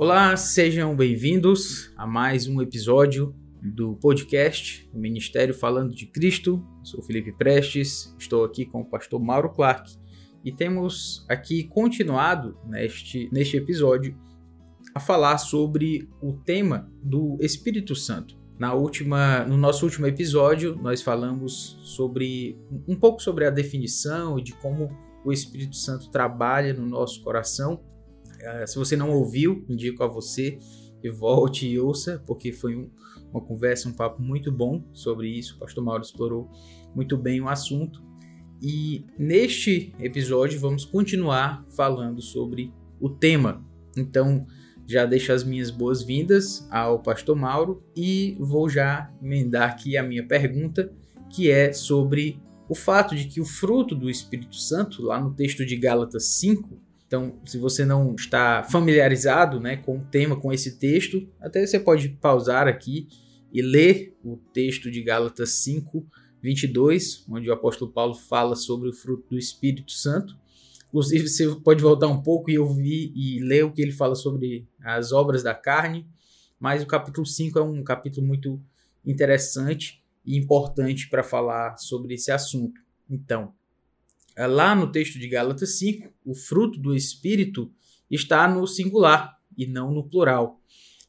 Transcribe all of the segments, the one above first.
Olá, sejam bem-vindos a mais um episódio do podcast do Ministério Falando de Cristo. sou Felipe Prestes, estou aqui com o pastor Mauro Clark e temos aqui continuado neste, neste episódio a falar sobre o tema do Espírito Santo. Na última, no nosso último episódio, nós falamos sobre um pouco sobre a definição e de como o Espírito Santo trabalha no nosso coração. Uh, se você não ouviu, indico a você que volte e ouça, porque foi um, uma conversa, um papo muito bom sobre isso. O pastor Mauro explorou muito bem o assunto. E neste episódio vamos continuar falando sobre o tema. Então, já deixo as minhas boas-vindas ao pastor Mauro e vou já emendar aqui a minha pergunta, que é sobre o fato de que o fruto do Espírito Santo, lá no texto de Gálatas 5, então, se você não está familiarizado né, com o tema, com esse texto, até você pode pausar aqui e ler o texto de Gálatas 5, 22, onde o apóstolo Paulo fala sobre o fruto do Espírito Santo. Inclusive, você pode voltar um pouco e ouvir e ler o que ele fala sobre as obras da carne. Mas o capítulo 5 é um capítulo muito interessante e importante para falar sobre esse assunto. Então, lá no texto de Gálatas 5, o fruto do Espírito está no singular e não no plural.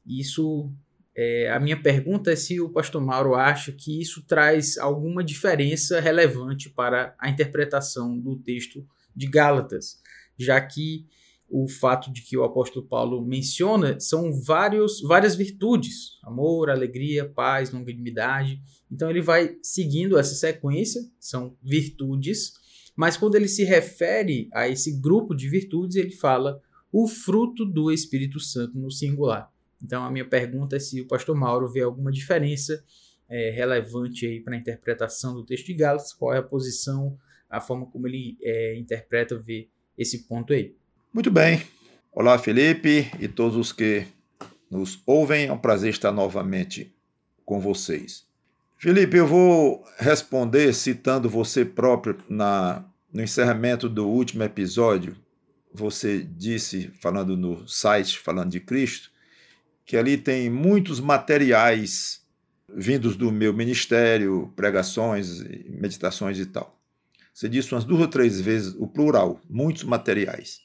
Isso, é, a minha pergunta é se o pastor Mauro acha que isso traz alguma diferença relevante para a interpretação do texto de Gálatas, já que o fato de que o apóstolo Paulo menciona são vários, várias virtudes: amor, alegria, paz, longanimidade. Então ele vai seguindo essa sequência, são virtudes mas quando ele se refere a esse grupo de virtudes, ele fala o fruto do Espírito Santo no singular. Então a minha pergunta é se o pastor Mauro vê alguma diferença é, relevante aí para a interpretação do texto de Gálatas, qual é a posição, a forma como ele é, interpreta, vê esse ponto aí. Muito bem. Olá, Felipe e todos os que nos ouvem. É um prazer estar novamente com vocês. Felipe, eu vou responder citando você próprio na no encerramento do último episódio, você disse, falando no site, falando de Cristo, que ali tem muitos materiais vindos do meu ministério, pregações, meditações e tal. Você disse umas duas ou três vezes o plural, muitos materiais.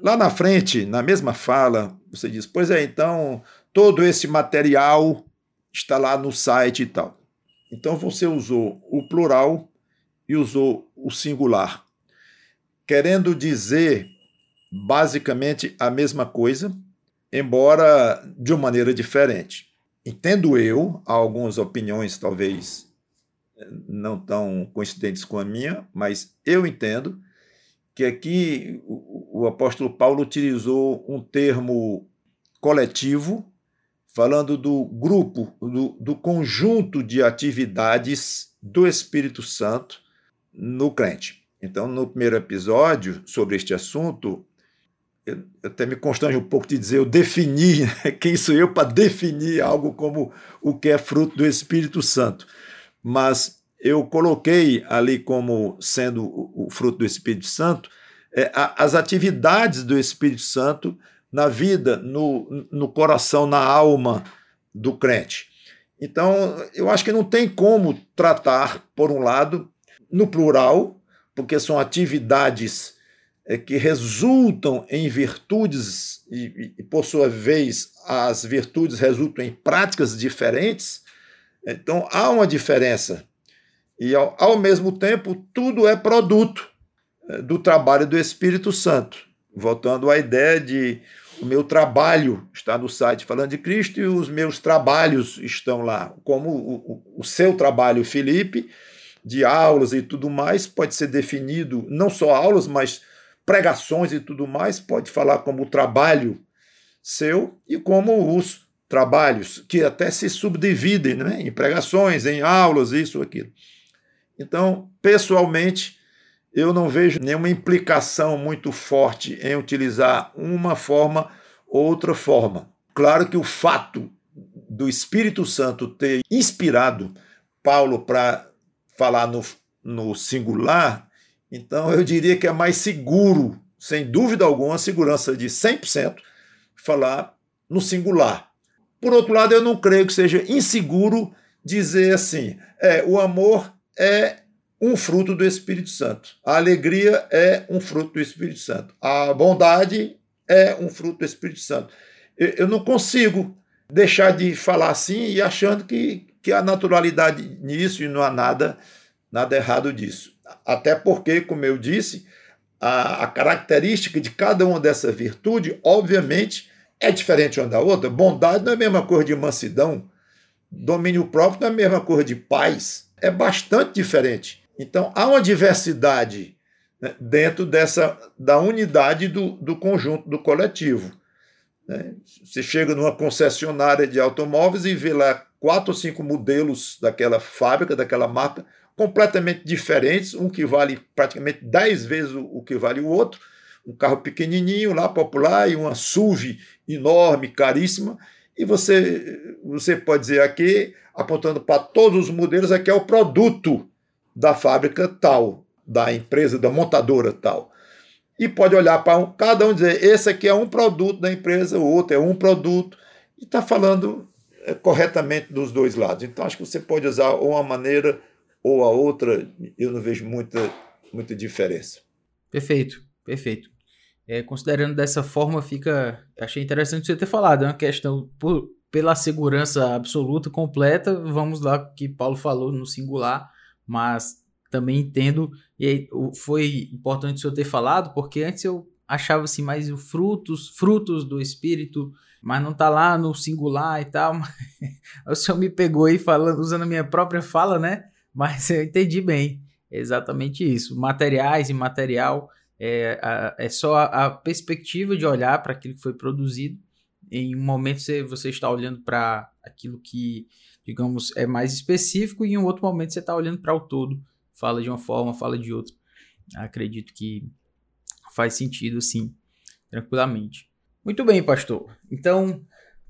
Lá na frente, na mesma fala, você diz: Pois é, então todo esse material está lá no site e tal. Então você usou o plural e usou o singular, querendo dizer basicamente a mesma coisa, embora de uma maneira diferente. Entendo eu, há algumas opiniões talvez não tão coincidentes com a minha, mas eu entendo que aqui o, apóstolo Paulo utilizou um termo coletivo, falando do grupo, do, do conjunto de atividades do Espírito Santo no crente. Então, no primeiro episódio sobre este assunto, eu, até me constrange um pouco de dizer, eu defini, né? quem sou eu para definir algo como o que é fruto do Espírito Santo. Mas eu coloquei ali como sendo o, o fruto do Espírito Santo é, a, as atividades do Espírito Santo na vida, no, no coração, na alma do crente. Então, eu acho que não tem como tratar, por um lado, no plural, porque são atividades é, que resultam em virtudes, e, e, por sua vez as virtudes resultam em práticas diferentes, então há uma diferença. E ao, ao mesmo tempo, tudo é produto é, do trabalho do Espírito Santo. Voltando à ideia de o meu trabalho está no site Falando de Cristo e os meus trabalhos estão lá, como o, o, o seu trabalho, Felipe, de aulas e tudo mais, pode ser definido, não só aulas, mas pregações e tudo mais, pode falar como trabalho seu e como os trabalhos, que até se subdividem né, em pregações, em aulas, isso, aquilo. Então, pessoalmente, eu não vejo nenhuma implicação muito forte em utilizar uma forma ou outra forma. Claro que o fato do Espírito Santo ter inspirado Paulo para falar no, no singular, então eu diria que é mais seguro, sem dúvida alguma, segurança de 100%, falar no singular. Por outro lado, eu não creio que seja inseguro dizer assim: é, o amor é um fruto do Espírito Santo. A alegria é um fruto do Espírito Santo. A bondade é um fruto do Espírito Santo. Eu não consigo deixar de falar assim e achando que, que há naturalidade nisso e não há nada, nada errado disso. Até porque, como eu disse, a, a característica de cada uma dessa virtude, obviamente, é diferente uma da outra. Bondade não é a mesma coisa de mansidão, domínio próprio não é a mesma coisa de paz. É bastante diferente. Então, há uma diversidade né, dentro dessa da unidade do, do conjunto, do coletivo. Né? Você chega numa concessionária de automóveis e vê lá quatro ou cinco modelos daquela fábrica, daquela marca, completamente diferentes, um que vale praticamente dez vezes o, o que vale o outro, um carro pequenininho lá, popular, e uma SUV enorme, caríssima, e você, você pode dizer aqui, apontando para todos os modelos, aqui é o produto da fábrica tal, da empresa, da montadora tal. E pode olhar para um, cada um e dizer: esse aqui é um produto da empresa, o outro é um produto, e está falando é, corretamente dos dois lados. Então, acho que você pode usar ou uma maneira ou a outra, eu não vejo muita, muita diferença. Perfeito, perfeito. É, considerando dessa forma, fica. Achei interessante você ter falado, é uma questão por, pela segurança absoluta, completa. Vamos lá, que Paulo falou no singular mas também entendo, e foi importante o senhor ter falado, porque antes eu achava assim mais o frutos, frutos do espírito, mas não tá lá no singular e tal. o senhor me pegou aí falando, usando a minha própria fala, né? Mas eu entendi bem. É exatamente isso. Materiais e material é, a, é só a, a, perspectiva de olhar para aquilo que foi produzido. Em um momento você, você está olhando para aquilo que digamos, é mais específico, e em um outro momento você está olhando para o todo, fala de uma forma, fala de outra. Acredito que faz sentido, sim, tranquilamente. Muito bem, pastor. Então,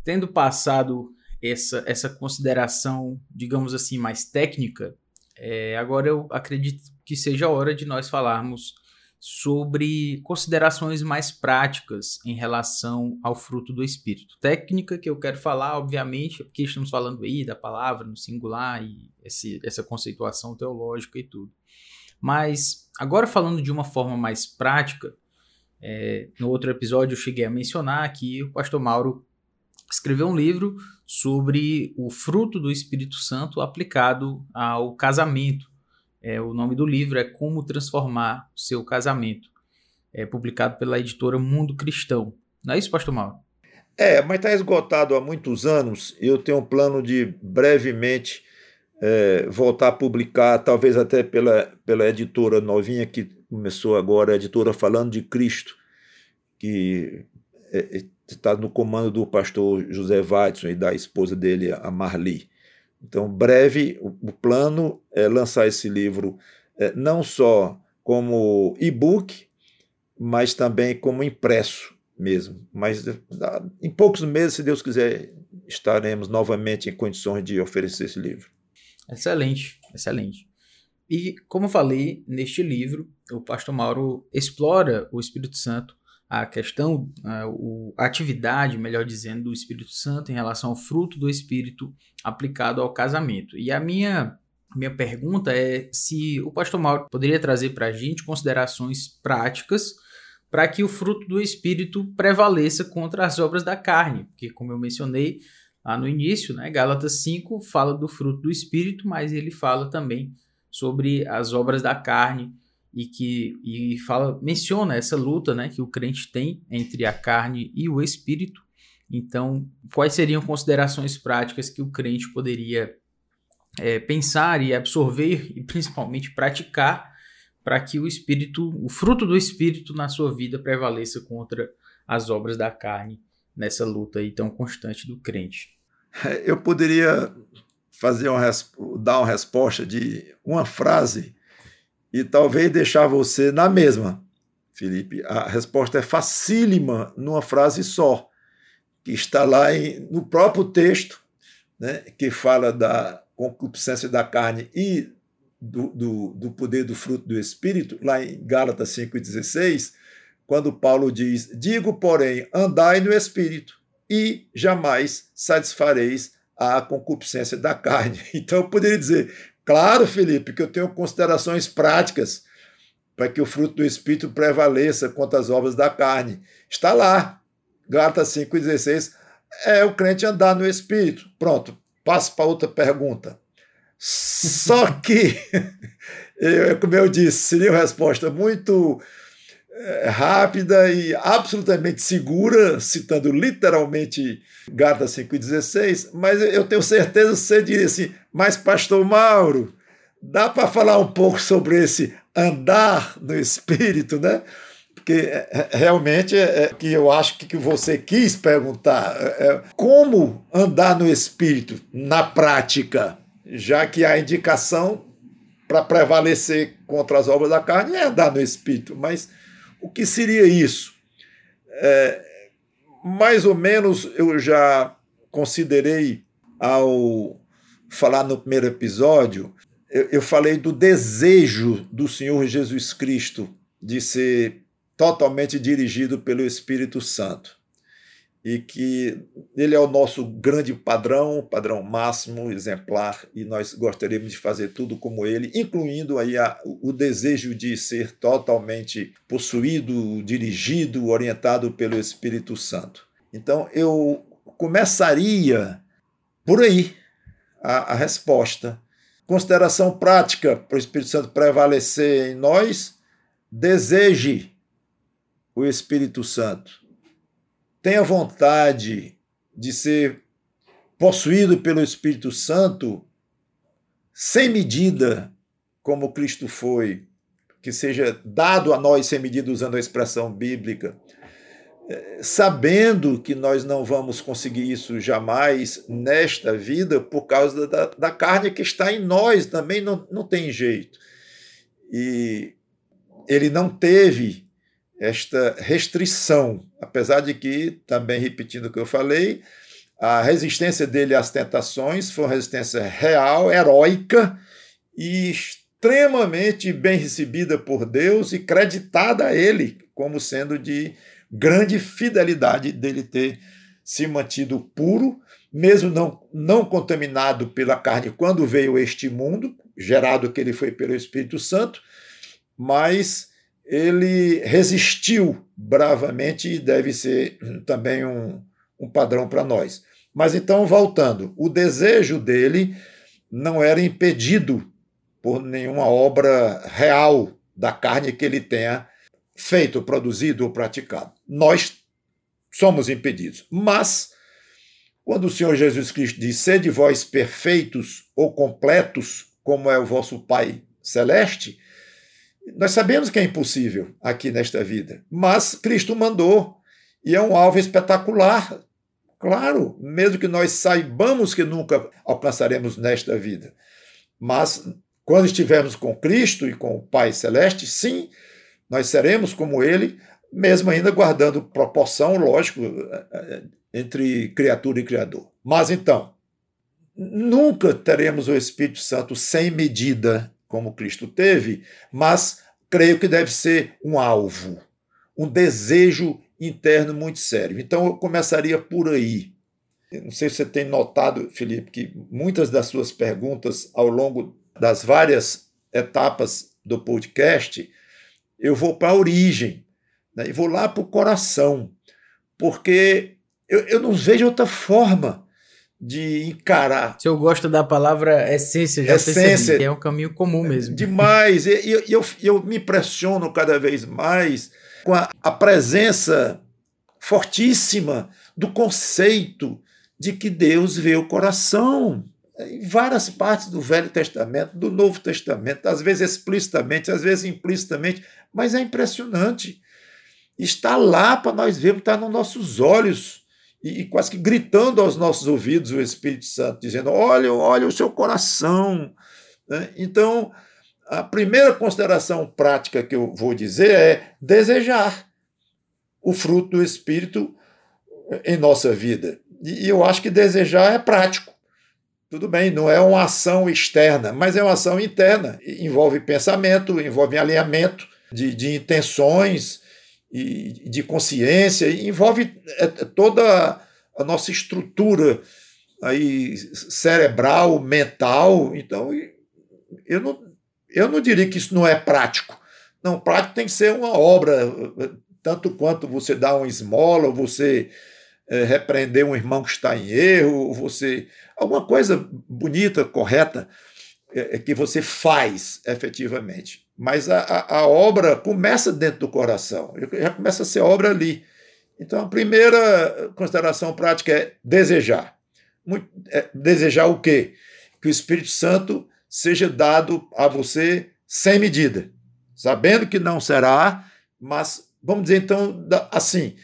tendo passado essa, essa consideração, digamos assim, mais técnica, é, agora eu acredito que seja a hora de nós falarmos sobre considerações mais práticas em relação ao fruto do Espírito. Técnica que eu quero falar, obviamente, porque estamos falando aí da palavra no singular e esse, essa conceituação teológica e tudo. Mas agora falando de uma forma mais prática, é, no outro episódio eu cheguei a mencionar que o pastor Mauro escreveu um livro sobre o fruto do Espírito Santo aplicado ao casamento é, o nome do livro é Como Transformar Seu Casamento, é publicado pela editora Mundo Cristão. Não é isso, Pastor Mauro? É, mas está esgotado há muitos anos. Eu tenho um plano de brevemente é, voltar a publicar, talvez até pela, pela editora novinha que começou agora, a editora Falando de Cristo, que está é, é no comando do pastor José Watson e da esposa dele, a Marli. Então, breve, o plano é lançar esse livro é, não só como e-book, mas também como impresso mesmo. Mas em poucos meses, se Deus quiser, estaremos novamente em condições de oferecer esse livro. Excelente, excelente. E como falei, neste livro, o pastor Mauro explora o Espírito Santo a questão, a, a atividade, melhor dizendo, do Espírito Santo em relação ao fruto do Espírito aplicado ao casamento. E a minha minha pergunta é se o pastor Mauro poderia trazer para a gente considerações práticas para que o fruto do Espírito prevaleça contra as obras da carne, porque como eu mencionei lá no início, né, Gálatas 5 fala do fruto do Espírito, mas ele fala também sobre as obras da carne e que e fala menciona essa luta né, que o crente tem entre a carne e o espírito. Então, quais seriam considerações práticas que o crente poderia é, pensar e absorver e principalmente praticar para que o espírito, o fruto do espírito na sua vida prevaleça contra as obras da carne nessa luta aí tão constante do crente? Eu poderia fazer uma, dar uma resposta de uma frase e talvez deixar você na mesma. Felipe, a resposta é facílima numa frase só, que está lá em, no próprio texto, né, que fala da concupiscência da carne e do, do, do poder do fruto do Espírito, lá em Gálatas 5,16, quando Paulo diz: Digo, porém, andai no Espírito, e jamais satisfareis a concupiscência da carne. Então eu poderia dizer, claro, Felipe, que eu tenho considerações práticas para que o fruto do Espírito prevaleça contra as obras da carne. Está lá, Gálatas 5,16, é o crente andar no Espírito. Pronto, passo para outra pergunta. Só que, eu, como eu disse, seria uma resposta muito rápida e absolutamente segura, citando literalmente Gálatas 5,16, mas eu tenho certeza que você diria assim, mas pastor Mauro, dá para falar um pouco sobre esse andar no Espírito, né? Porque é, é, realmente é, é que eu acho que, que você quis perguntar. É, como andar no Espírito na prática? Já que a indicação para prevalecer contra as obras da carne é andar no Espírito. Mas o que seria isso? É, mais ou menos eu já considerei ao falar no primeiro episódio, eu, eu falei do desejo do Senhor Jesus Cristo de ser totalmente dirigido pelo Espírito Santo e que ele é o nosso grande padrão, padrão máximo, exemplar, e nós gostaríamos de fazer tudo como ele, incluindo aí a, o desejo de ser totalmente possuído, dirigido, orientado pelo Espírito Santo. Então eu começaria por aí a, a resposta. Consideração prática para o Espírito Santo prevalecer em nós, deseje o Espírito Santo tenha vontade de ser possuído pelo Espírito Santo sem medida, como Cristo foi, que seja dado a nós sem medida, usando a expressão bíblica, é, sabendo que nós não vamos conseguir isso jamais nesta vida por causa da, da carne que está em nós, também não, não tem jeito. E ele não teve esta restrição, apesar de que, também repetindo o que eu falei, a resistência dele às tentações foi uma resistência real, heróica e extremamente bem recebida por Deus e creditada a ele como sendo de grande fidelidade dele ter se mantido puro, mesmo não, não contaminado pela carne quando veio este mundo, gerado que ele foi pelo Espírito Santo, mas ele resistiu bravamente e deve ser também um, um padrão para nós. Mas então, voltando, o desejo dele não era impedido por nenhuma obra real da carne que ele tenha feito, produzido ou praticado. Nós somos impedidos. Mas, quando o Senhor Jesus Cristo diz: Sede vós perfeitos ou completos, como é o vosso Pai celeste, nós sabemos que é impossível aqui nesta vida, mas Cristo mandou e é um alvo espetacular. Claro, mesmo que nós saibamos que nunca alcançaremos nesta vida, mas quando estivermos com Cristo e com o Pai Celeste, sim, nós seremos como Ele, mesmo ainda guardando proporção, lógico, entre criatura e Criador. Mas então, nunca teremos o Espírito Santo sem medida como Cristo teve, mas creio que deve ser um alvo, um desejo interno muito sério. Então eu começaria por aí. não sei se você tem notado, Felipe, que muitas das suas perguntas ao longo das várias etapas do podcast, eu vou para a origem, né, e vou lá para o coração, porque eu, eu não vejo outra forma de encarar. Se eu gosto da palavra essência, já essência, percebi que é um caminho comum mesmo. Demais. E, e eu, eu me impressiono cada vez mais com a, a presença fortíssima do conceito de que Deus vê o coração em várias partes do Velho Testamento, do Novo Testamento, às vezes explicitamente, às vezes implicitamente, mas é impressionante. Está lá para nós vermos, está nos nossos olhos e, quase que gritando aos nossos ouvidos o Espírito Santo, dizendo: olha, olha o seu coração. Né? Então, a primeira consideração prática que eu vou dizer é desejar o fruto do Espírito em nossa vida. E eu acho que desejar é prático. Tudo bem, não é uma ação externa, mas é uma ação interna. Envolve pensamento, envolve alinhamento de, de intenções, e de consciência, envolve é, é toda a nossa estrutura aí cerebral, mental. Então, eu não, eu não diria que isso não é prático. Não, prático tem que ser uma obra, tanto quanto você dá uma esmola, você é, repreender um irmão que está em erro, você alguma coisa bonita, correta, é, é que você faz efetivamente. Mas a, a, a, obra começa dentro do coração, já começa a ser obra ali. Então, a primeira consideração prática é desejar. Muito, é, desejar o quê? Que o Espírito Santo seja dado a você sem medida, sabendo que não será, mas vamos dizer então assim,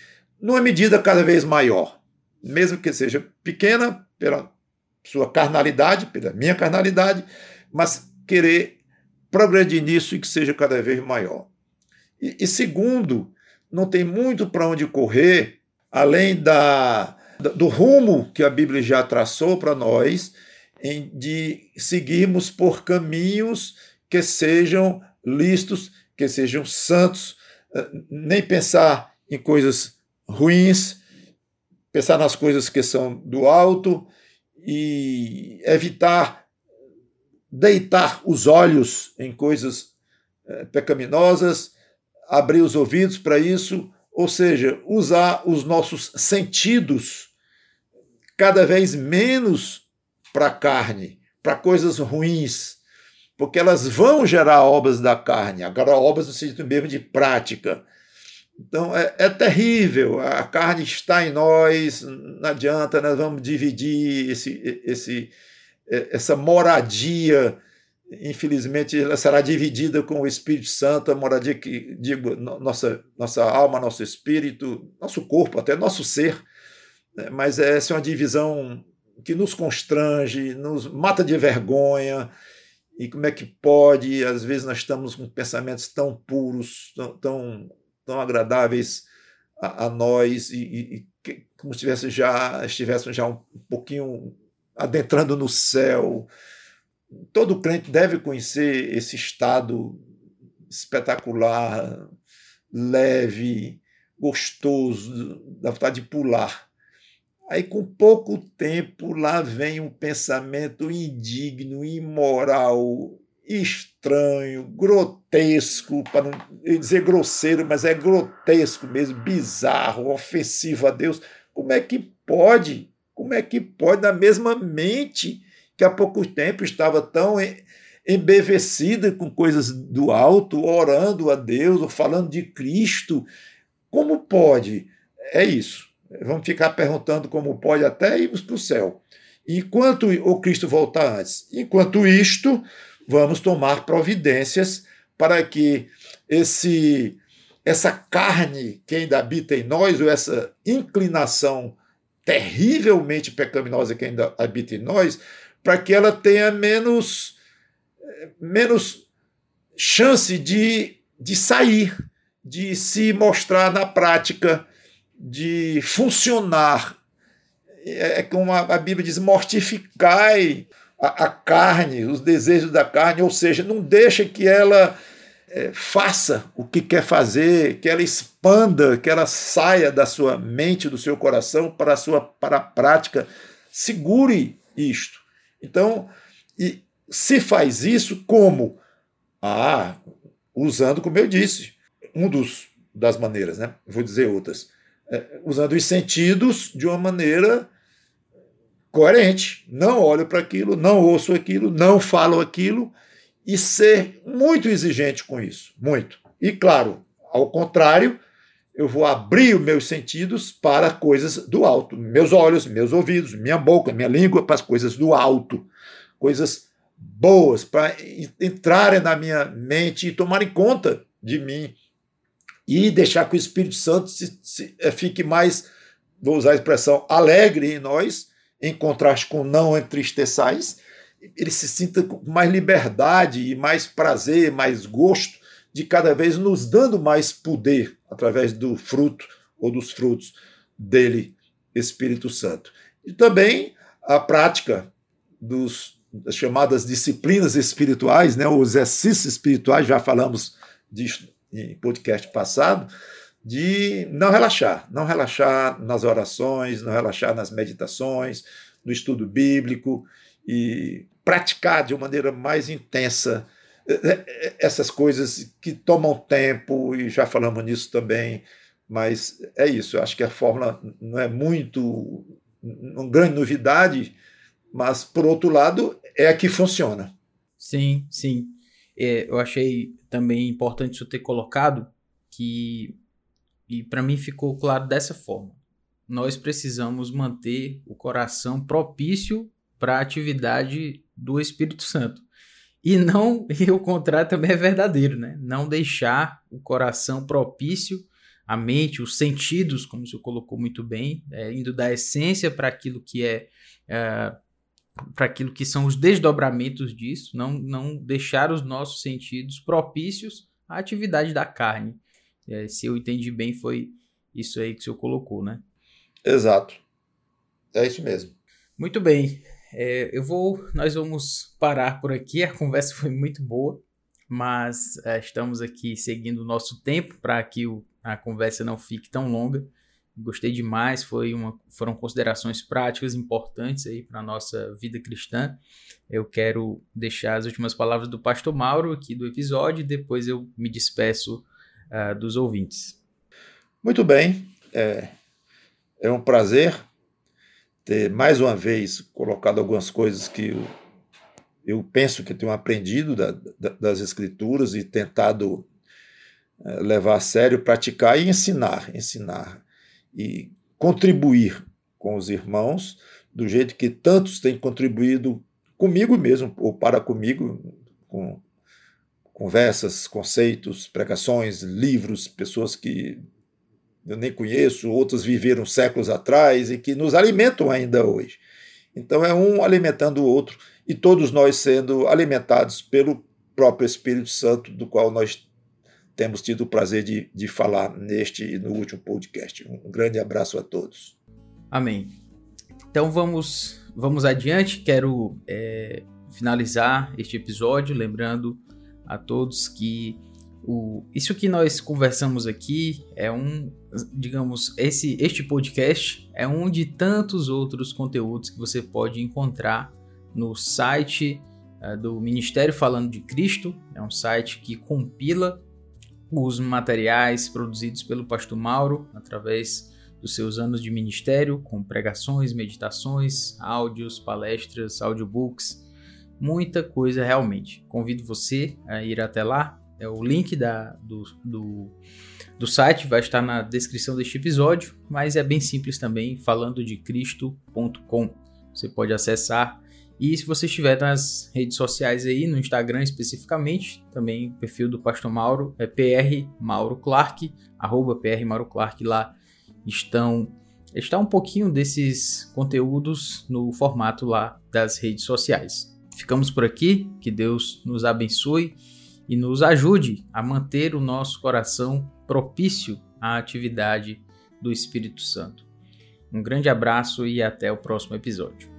numa medida cada vez maior, mesmo que seja pequena pela sua carnalidade, pela minha carnalidade, mas querer progredir nisso e que seja cada vez maior. E, e segundo, não tem muito para onde correr, além da, do rumo que a Bíblia já traçou para nós, em, de seguirmos por caminhos que sejam listos, que sejam santos, eh, nem pensar em coisas ruins, pensar nas coisas que são do alto e evitar deitar os olhos em coisas eh, pecaminosas, abrir os ouvidos para isso, ou seja, usar os nossos sentidos cada vez menos para a carne, para coisas ruins, porque elas vão gerar obras da carne, agora obras no sentido mesmo de prática. Então é, é, terrível, a carne está em nós, não adianta, nós vamos dividir esse, esse, essa moradia, infelizmente, ela será dividida com o Espírito Santo, a moradia que, digo, nossa, nossa alma, nosso espírito, nosso corpo, até nosso ser, né? mas essa é uma divisão que nos constrange, nos mata de vergonha, e como é que pode, às vezes nós estamos com pensamentos tão puros, tão, tão agradáveis a, a nós e, e, como se tivesse já, estivéssemos já um pouquinho adentrando no céu. Todo crente deve conhecer esse estado espetacular, leve, gostoso, da vontade de pular. Aí, com pouco tempo, lá vem um pensamento indigno, imoral, estranho, grotesco, para não dizer grosseiro, mas é grotesco mesmo, bizarro, ofensivo a Deus. Como é que pode? Como é que pode, na mesma mente que há pouco tempo estava tão embevecida com coisas do alto, orando a Deus, ou falando de Cristo? Como pode? É isso. Vamos ficar perguntando como pode até irmos para o céu. Enquanto o Cristo voltar antes. Enquanto isto, vamos tomar providências para que esse essa carne que ainda habita em nós, ou essa inclinação terrivelmente pecaminosa que ainda habita em nós, para que ela tenha menos, menos chance de, de sair, de se mostrar na prática, de funcionar. É, é como a Bíblia diz: mortificai a, a carne, os desejos da carne, ou seja, não deixa que ela é, faça o que quer fazer, que ela expanda, que ela saia da sua mente, do seu coração para a sua para a prática. Segure isto. Então, e se faz isso como? Ah, usando, como eu disse, um dos das maneiras, né? Vou dizer outras. É, usando os sentidos de uma maneira coerente. Não olho para aquilo, não ouço aquilo, não falo aquilo e ser muito exigente com isso, muito. E claro, ao contrário, eu vou abrir os meus sentidos para coisas do alto, meus olhos, meus ouvidos, minha boca, minha língua para as coisas do alto, coisas boas para entrarem na minha mente e tomarem conta de mim. E deixar que o Espírito Santo se, se, eh, fique mais, vou usar a expressão, alegre em nós em contraste com não entristeçais, ele se sinta com mais liberdade e mais prazer, mais gosto, de cada vez nos dando mais poder através do fruto ou dos frutos dele, Espírito Santo. E também a prática dos, das chamadas disciplinas espirituais, né, os exercícios espirituais, já falamos disso em podcast passado, de não relaxar, não relaxar nas orações, não relaxar nas meditações, no estudo bíblico e praticar de uma maneira mais intensa é, é, essas coisas que tomam tempo, e já falamos nisso também, mas é isso, eu acho que a fórmula não é muito, uma grande novidade, mas, por outro lado, é a que funciona. Sim, sim. É, eu achei também importante isso ter colocado, que, e para mim ficou claro dessa forma, nós precisamos manter o coração propício para a atividade do Espírito Santo. E não, e o contrário também é verdadeiro, né? Não deixar o coração propício, a mente, os sentidos, como o senhor colocou muito bem, é, indo da essência para aquilo que é, é para aquilo que são os desdobramentos disso, não, não deixar os nossos sentidos propícios à atividade da carne. É, se eu entendi bem, foi isso aí que o senhor colocou, né? Exato. É isso mesmo. Muito bem. É, eu vou, nós vamos parar por aqui. A conversa foi muito boa, mas é, estamos aqui seguindo o nosso tempo para que o, a conversa não fique tão longa. Gostei demais, foi uma, foram considerações práticas importantes aí para a nossa vida cristã. Eu quero deixar as últimas palavras do pastor Mauro aqui do episódio e depois eu me despeço uh, dos ouvintes. Muito bem, é, é um prazer ter mais uma vez colocado algumas coisas que eu, eu penso que tenho aprendido da, da, das escrituras e tentado é, levar a sério, praticar e ensinar, ensinar e contribuir com os irmãos do jeito que tantos têm contribuído comigo mesmo ou para comigo com conversas, conceitos, pregações, livros, pessoas que eu nem conheço, outros viveram séculos atrás e que nos alimentam ainda hoje. Então é um alimentando o outro e todos nós sendo alimentados pelo próprio Espírito Santo, do qual nós temos tido o prazer de, de falar neste e no último podcast. Um grande abraço a todos. Amém. Então vamos, vamos adiante. Quero é, finalizar este episódio lembrando a todos que o, isso que nós conversamos aqui é um, digamos, esse, este podcast é um de tantos outros conteúdos que você pode encontrar no site uh, do Ministério Falando de Cristo. É um site que compila os materiais produzidos pelo Pastor Mauro através dos seus anos de ministério, com pregações, meditações, áudios, palestras, audiobooks, muita coisa realmente. Convido você a ir até lá, é, o link da, do, do, do site vai estar na descrição deste episódio, mas é bem simples também, falando de cristo.com. Você pode acessar. E se você estiver nas redes sociais aí, no Instagram especificamente, também o perfil do Pastor Mauro é PR Mauro Clark, arroba PR Mauro Clark, lá estão está um pouquinho desses conteúdos no formato lá das redes sociais. Ficamos por aqui, que Deus nos abençoe e nos ajude a manter o nosso coração propício à atividade do Espírito Santo. Um grande abraço e até o próximo episódio.